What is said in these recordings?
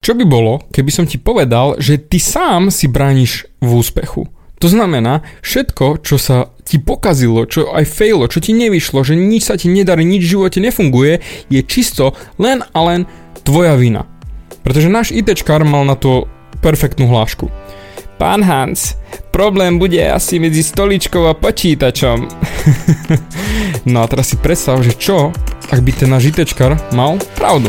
Čo by bolo, keby som ti povedal, že ty sám si brániš v úspechu? To znamená, všetko, čo sa ti pokazilo, čo aj failo, čo ti nevyšlo, že nič sa ti nedarí, nič v živote nefunguje, je čisto len a len tvoja vina. Pretože náš ITčkár mal na to perfektnú hlášku. Pán Hans, problém bude asi medzi stoličkou a počítačom. no a teraz si predstav, že čo, ak by ten náš ITčkár mal pravdu.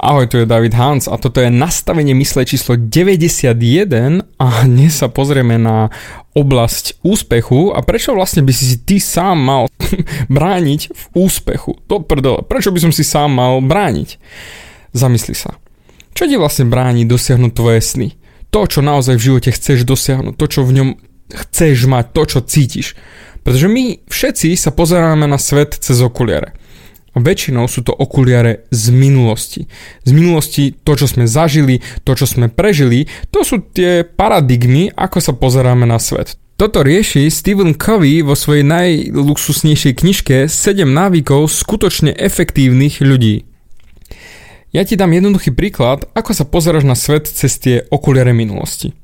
Ahoj, tu je David Hans a toto je nastavenie mysle číslo 91 a dnes sa pozrieme na oblasť úspechu a prečo vlastne by si ty sám mal brániť v úspechu. To prdele, prečo by som si sám mal brániť? Zamysli sa. Čo ti vlastne bráni dosiahnuť tvoje sny? To, čo naozaj v živote chceš dosiahnuť, to, čo v ňom chceš mať, to, čo cítiš. Pretože my všetci sa pozeráme na svet cez okuliare. Väčšinou sú to okuliare z minulosti. Z minulosti to, čo sme zažili, to, čo sme prežili, to sú tie paradigmy, ako sa pozeráme na svet. Toto rieši Stephen Covey vo svojej najluxusnejšej knižke 7 návykov skutočne efektívnych ľudí. Ja ti dám jednoduchý príklad, ako sa pozeráš na svet cez tie okuliare minulosti.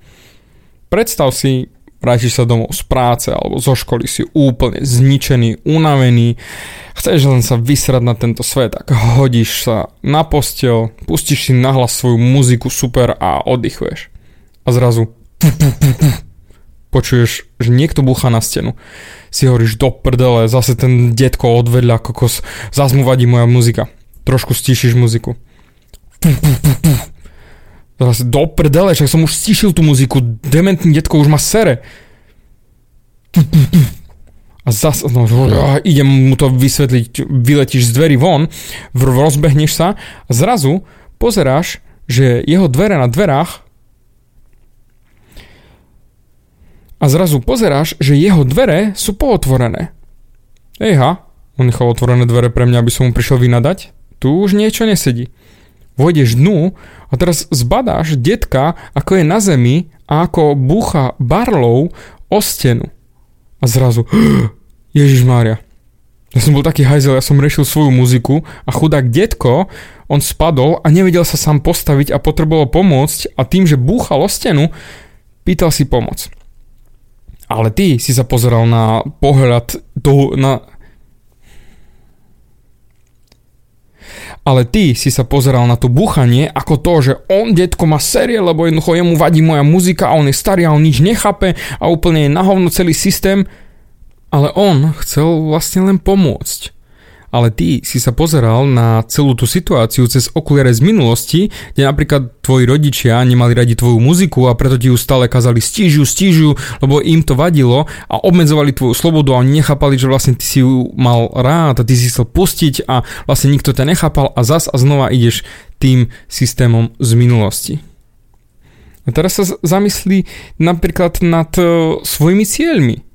Predstav si vrátiš sa domov z práce alebo zo školy, si úplne zničený, unavený, chceš len sa vysrať na tento svet, tak hodíš sa na postel, pustíš si nahlas svoju muziku super a oddychuješ. A zrazu počuješ, že niekto búcha na stenu. Si hovoríš do prdele, zase ten detko odvedľa, kokos, zase mu vadí moja muzika. Trošku stíšiš muziku. Zase do prdele, však som už stišil tú muziku, dementný detko už ma sere. A zase, no, idem mu to vysvetliť, vyletíš z dverí von, rozbehneš sa a zrazu pozeráš, že jeho dvere na dverách a zrazu pozeráš, že jeho dvere sú pootvorené. Ejha, on nechal otvorené dvere pre mňa, aby som mu prišiel vynadať. Tu už niečo nesedí vojdeš dnu a teraz zbadáš detka, ako je na zemi a ako búcha barlov o stenu. A zrazu, Ježiš Mária. Ja som bol taký hajzel, ja som rešil svoju muziku a chudák detko, on spadol a nevedel sa sám postaviť a potreboval pomôcť a tým, že búchal o stenu, pýtal si pomoc. Ale ty si sa pozeral na pohľad toho, na, ale ty si sa pozeral na to buchanie ako to, že on, detko, má série, lebo jednoducho jemu vadí moja muzika a on je starý a on nič nechápe a úplne je na hovno celý systém, ale on chcel vlastne len pomôcť ale ty si sa pozeral na celú tú situáciu cez okuliare z minulosti, kde napríklad tvoji rodičia nemali radi tvoju muziku a preto ti ju stále kazali stížu, stížu, lebo im to vadilo a obmedzovali tvoju slobodu a oni nechápali, že vlastne ty si ju mal rád a ty si chcel pustiť a vlastne nikto ťa nechápal a zas a znova ideš tým systémom z minulosti. A teraz sa zamyslí napríklad nad uh, svojimi cieľmi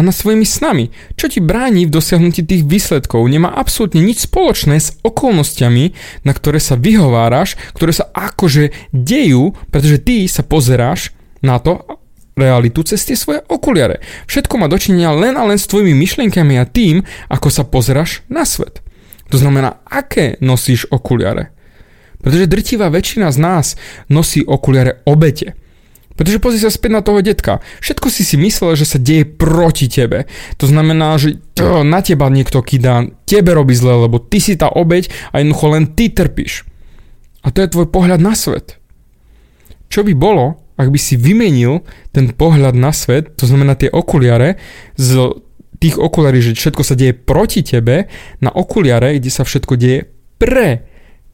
a nad svojimi snami. Čo ti bráni v dosiahnutí tých výsledkov? Nemá absolútne nič spoločné s okolnostiami, na ktoré sa vyhováraš, ktoré sa akože dejú, pretože ty sa pozeráš na to realitu cez tie svoje okuliare. Všetko má dočinenia len a len s tvojimi myšlienkami a tým, ako sa pozeráš na svet. To znamená, aké nosíš okuliare. Pretože drtivá väčšina z nás nosí okuliare obete. Pretože pozri sa späť na toho detka. Všetko si si myslel, že sa deje proti tebe. To znamená, že to, na teba niekto kydá, tebe robí zle, lebo ty si tá obeď a jednoducho len ty trpíš. A to je tvoj pohľad na svet. Čo by bolo, ak by si vymenil ten pohľad na svet, to znamená tie okuliare, s tých okuliarí, že všetko sa deje proti tebe, na okuliare, kde sa všetko deje pre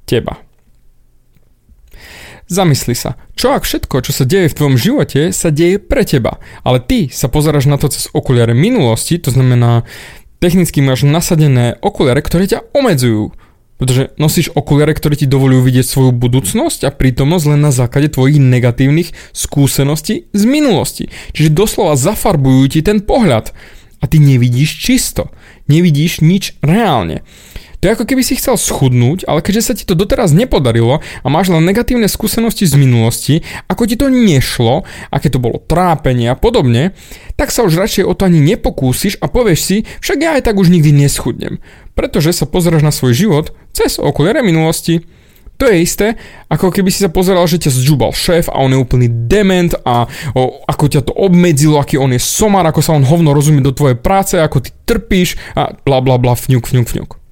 teba. Zamysli sa, čo ak všetko, čo sa deje v tvojom živote, sa deje pre teba, ale ty sa pozeráš na to cez okuliare minulosti, to znamená, technicky máš nasadené okuliare, ktoré ťa omedzujú. Pretože nosíš okuliare, ktoré ti dovolujú vidieť svoju budúcnosť a prítomnosť len na základe tvojich negatívnych skúseností z minulosti. Čiže doslova zafarbujú ti ten pohľad a ty nevidíš čisto. Nevidíš nič reálne. Je ako keby si chcel schudnúť, ale keďže sa ti to doteraz nepodarilo a máš len negatívne skúsenosti z minulosti, ako ti to nešlo, aké to bolo trápenie a podobne, tak sa už radšej o to ani nepokúsiš a povieš si, však ja aj tak už nikdy neschudnem. Pretože sa pozeráš na svoj život cez okuliare minulosti. To je isté, ako keby si sa pozeral, že ťa zžubal šéf a on je úplný dement a o, ako ťa to obmedzilo, aký on je somar, ako sa on hovno rozumie do tvojej práce, ako ty trpíš a bla bla bla, fňuk, fňuk, fňuk.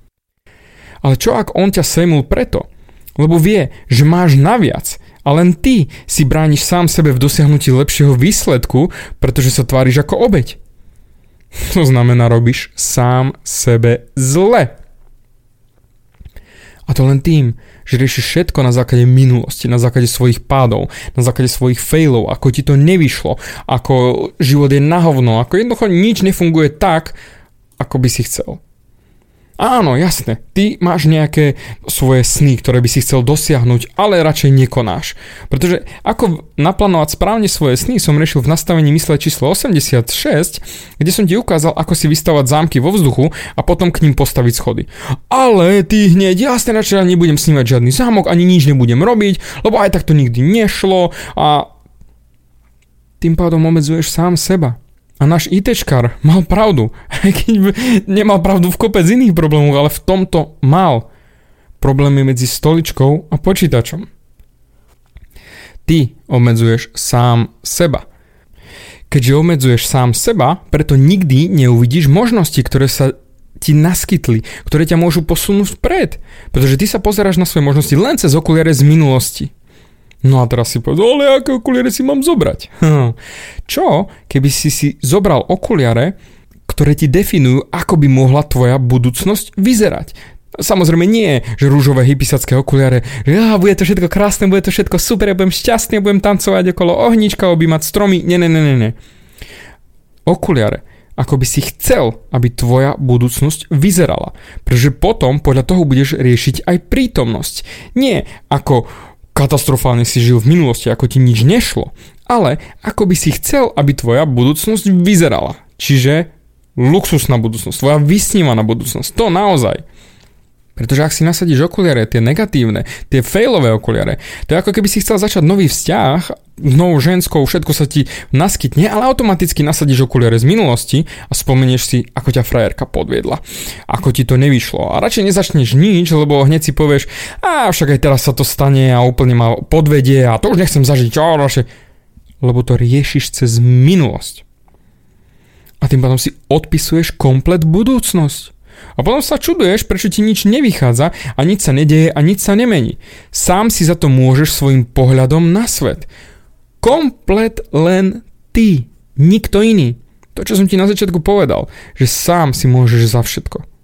Ale čo ak on ťa sejmul preto? Lebo vie, že máš naviac a len ty si brániš sám sebe v dosiahnutí lepšieho výsledku, pretože sa tváriš ako obeď. To znamená, robíš sám sebe zle. A to len tým, že riešiš všetko na základe minulosti, na základe svojich pádov, na základe svojich failov, ako ti to nevyšlo, ako život je na hovno, ako jednoducho nič nefunguje tak, ako by si chcel. Áno, jasne, ty máš nejaké svoje sny, ktoré by si chcel dosiahnuť, ale radšej nekonáš. Pretože ako naplánovať správne svoje sny som riešil v nastavení mysle číslo 86, kde som ti ukázal, ako si vystavať zámky vo vzduchu a potom k ním postaviť schody. Ale ty hneď, jasne, radšej nebudem snívať žiadny zámok, ani nič nebudem robiť, lebo aj tak to nikdy nešlo a tým pádom obmedzuješ sám seba. A náš ITčkar mal pravdu. Aj keď nemal pravdu v kopec iných problémov, ale v tomto mal problémy medzi stoličkou a počítačom. Ty obmedzuješ sám seba. Keďže obmedzuješ sám seba, preto nikdy neuvidíš možnosti, ktoré sa ti naskytli, ktoré ťa môžu posunúť vpred. Pretože ty sa pozeráš na svoje možnosti len cez okuliare z minulosti. No a teraz si povedal, ale aké okuliare si mám zobrať? Čo, keby si si zobral okuliare, ktoré ti definujú, ako by mohla tvoja budúcnosť vyzerať. Samozrejme nie, že rúžové hypisacké okuliare, že á, bude to všetko krásne, bude to všetko super, ja budem šťastný, budem tancovať okolo ohnička, objímať stromy, nie, nie, nie, nie. Okuliare, ako by si chcel, aby tvoja budúcnosť vyzerala. Pretože potom podľa toho budeš riešiť aj prítomnosť. Nie ako katastrofálne si žil v minulosti, ako ti nič nešlo, ale ako by si chcel, aby tvoja budúcnosť vyzerala. Čiže luxusná budúcnosť, tvoja vysnívaná budúcnosť, to naozaj. Pretože ak si nasadíš okuliare, tie negatívne, tie failové okuliare, to je ako keby si chcel začať nový vzťah, novou ženskou, všetko sa ti naskytne, ale automaticky nasadíš okuliare z minulosti a spomenieš si, ako ťa frajerka podviedla, ako ti to nevyšlo. A radšej nezačneš nič, lebo hneď si povieš, a však aj teraz sa to stane a úplne ma podvedie a to už nechcem zažiť, čo lebo to riešiš cez minulosť. A tým pádom si odpisuješ komplet budúcnosť. A potom sa čuduješ, prečo ti nič nevychádza a nič sa nedeje a nič sa nemení. Sám si za to môžeš svojim pohľadom na svet. Komplet len ty, nikto iný. To, čo som ti na začiatku povedal, že sám si môžeš za všetko.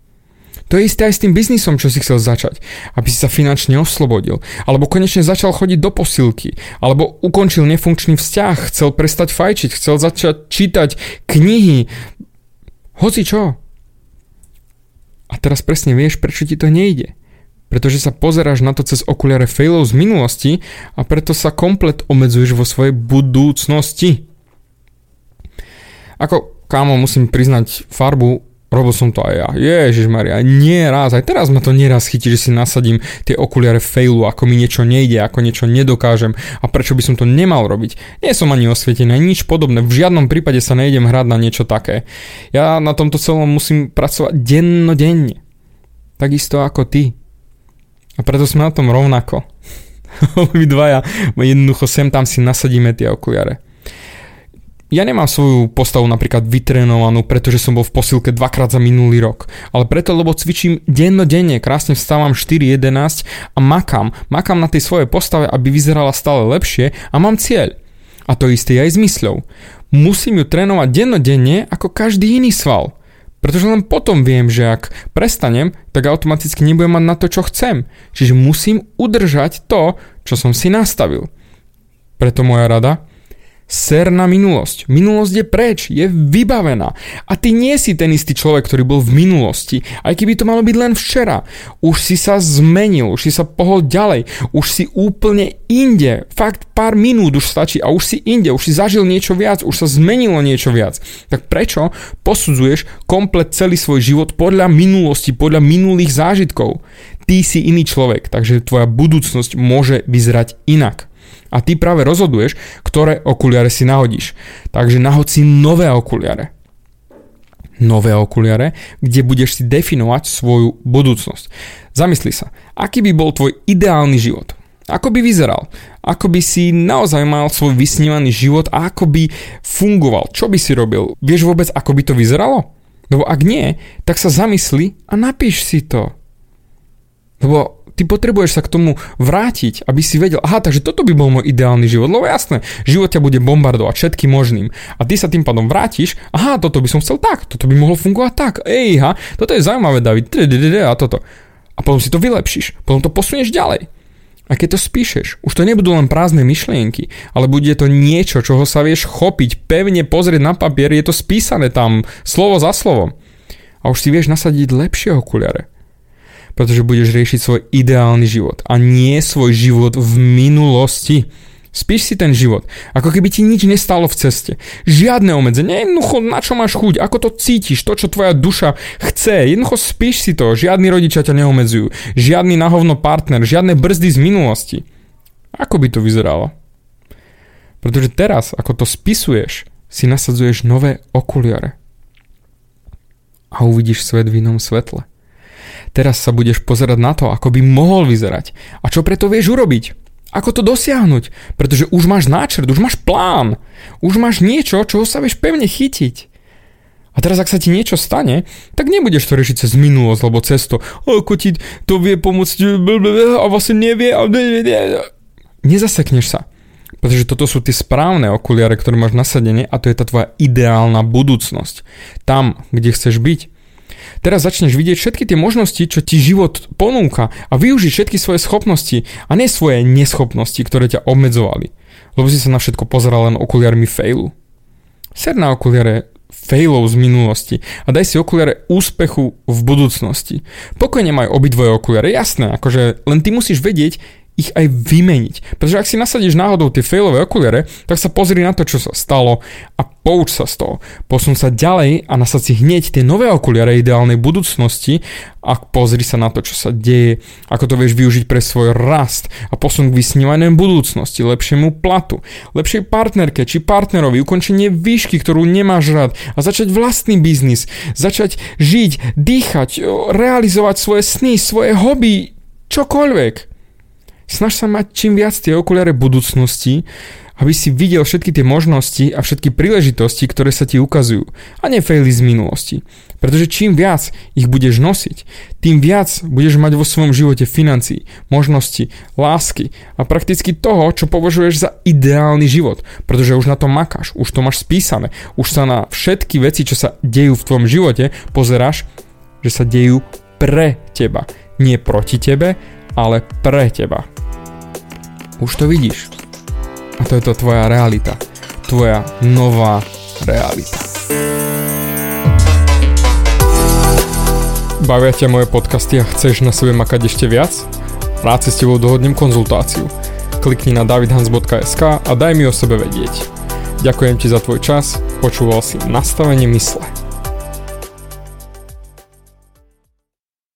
To je isté aj s tým biznisom, čo si chcel začať, aby si sa finančne oslobodil, alebo konečne začal chodiť do posilky, alebo ukončil nefunkčný vzťah, chcel prestať fajčiť, chcel začať čítať knihy, hoci čo. Teraz presne vieš, prečo ti to nejde. Pretože sa pozeráš na to cez okuliare failov z minulosti a preto sa komplet obmedzuješ vo svojej budúcnosti. Ako, kámo, musím priznať, farbu Robil som to aj ja. Ježiš Maria, nie. Aj teraz ma to nieraz chytí, že si nasadím tie okuliare failu, ako mi niečo nejde, ako niečo nedokážem a prečo by som to nemal robiť. Nie som ani osvietený, nič podobné. V žiadnom prípade sa nejdem hrať na niečo také. Ja na tomto celom musím pracovať dennodenne. Takisto ako ty. A preto sme na tom rovnako. Obidvaja jednoducho sem tam si nasadíme tie okuliare. Ja nemám svoju postavu napríklad vytrenovanú, pretože som bol v posilke dvakrát za minulý rok, ale preto, lebo cvičím dennodenne, krásne vstávam 4.11 a makám. Makám na tej svojej postave, aby vyzerala stále lepšie a mám cieľ. A to isté aj s mysľou. Musím ju trénovať dennodenne ako každý iný sval. Pretože len potom viem, že ak prestanem, tak automaticky nebudem mať na to, čo chcem. Čiže musím udržať to, čo som si nastavil. Preto moja rada, Ser na minulosť. Minulosť je preč, je vybavená. A ty nie si ten istý človek, ktorý bol v minulosti, aj keby to malo byť len včera. Už si sa zmenil, už si sa pohol ďalej, už si úplne inde. Fakt pár minút už stačí a už si inde, už si zažil niečo viac, už sa zmenilo niečo viac. Tak prečo posudzuješ komplet celý svoj život podľa minulosti, podľa minulých zážitkov? Ty si iný človek, takže tvoja budúcnosť môže vyzerať inak. A ty práve rozhoduješ, ktoré okuliare si nahodíš. Takže nahod si nové okuliare. Nové okuliare, kde budeš si definovať svoju budúcnosť. Zamysli sa, aký by bol tvoj ideálny život? Ako by vyzeral? Ako by si naozaj mal svoj vysnívaný život a ako by fungoval? Čo by si robil? Vieš vôbec, ako by to vyzeralo? Lebo ak nie, tak sa zamysli a napíš si to. Lebo ty potrebuješ sa k tomu vrátiť, aby si vedel, aha, takže toto by bol môj ideálny život, lebo jasné, život ťa bude bombardovať všetkým možným a ty sa tým pádom vrátiš, aha, toto by som chcel tak, toto by mohlo fungovať tak, ej, ha, toto je zaujímavé, David, a toto. A potom si to vylepšíš, potom to posunieš ďalej. A keď to spíšeš, už to nebudú len prázdne myšlienky, ale bude to niečo, čoho sa vieš chopiť, pevne pozrieť na papier, je to spísané tam, slovo za slovom. A už si vieš nasadiť lepšie okuliare pretože budeš riešiť svoj ideálny život a nie svoj život v minulosti. Spíš si ten život, ako keby ti nič nestalo v ceste. Žiadne obmedzenie, jednoducho na čo máš chuť, ako to cítiš, to čo tvoja duša chce. Jednoducho spíš si to, žiadni rodičia ťa neomedzujú, žiadny nahovno partner, žiadne brzdy z minulosti. Ako by to vyzeralo? Pretože teraz, ako to spisuješ, si nasadzuješ nové okuliare. A uvidíš svet v inom svetle. Teraz sa budeš pozerať na to, ako by mohol vyzerať. A čo preto vieš urobiť? Ako to dosiahnuť? Pretože už máš náčrt, už máš plán. Už máš niečo, čoho sa vieš pevne chytiť. A teraz, ak sa ti niečo stane, tak nebudeš to riešiť cez minulosť, alebo cez to, ako ti to vie pomôcť a vlastne nevie. A... Nezasekneš sa. Pretože toto sú tie správne okuliare, ktoré máš nasadené a to je tá tvoja ideálna budúcnosť. Tam, kde chceš byť. Teraz začneš vidieť všetky tie možnosti, čo ti život ponúka a využiť všetky svoje schopnosti a nie svoje neschopnosti, ktoré ťa obmedzovali. Lebo si sa na všetko pozeral len okuliarmi failu. Ser na okuliare failov z minulosti a daj si okuliare úspechu v budúcnosti. Pokojne maj obidvoje okuliare, jasné, akože len ty musíš vedieť, ich aj vymeniť. Pretože ak si nasadíš náhodou tie failové okuliare, tak sa pozri na to, čo sa stalo a pouč sa z toho. Posun sa ďalej a nasad si hneď tie nové okuliare ideálnej budúcnosti a pozri sa na to, čo sa deje, ako to vieš využiť pre svoj rast a posun k vysnívanej budúcnosti, lepšiemu platu, lepšej partnerke či partnerovi, ukončenie výšky, ktorú nemáš rád a začať vlastný biznis, začať žiť, dýchať, realizovať svoje sny, svoje hobby, čokoľvek. Snaž sa mať čím viac tie okuliare budúcnosti, aby si videl všetky tie možnosti a všetky príležitosti, ktoré sa ti ukazujú a nefaily z minulosti. Pretože čím viac ich budeš nosiť, tým viac budeš mať vo svojom živote financí, možnosti, lásky a prakticky toho, čo považuješ za ideálny život. Pretože už na to makáš, už to máš spísané, už sa na všetky veci, čo sa dejú v tvojom živote, pozeráš, že sa dejú pre teba. Nie proti tebe, ale pre teba. Už to vidíš. A to je to tvoja realita. Tvoja nová realita. Bavia ťa moje podcasty a chceš na sebe makať ešte viac? Rád si s tebou dohodnem konzultáciu. Klikni na davidhans.sk a daj mi o sebe vedieť. Ďakujem ti za tvoj čas, počúval si nastavenie mysle.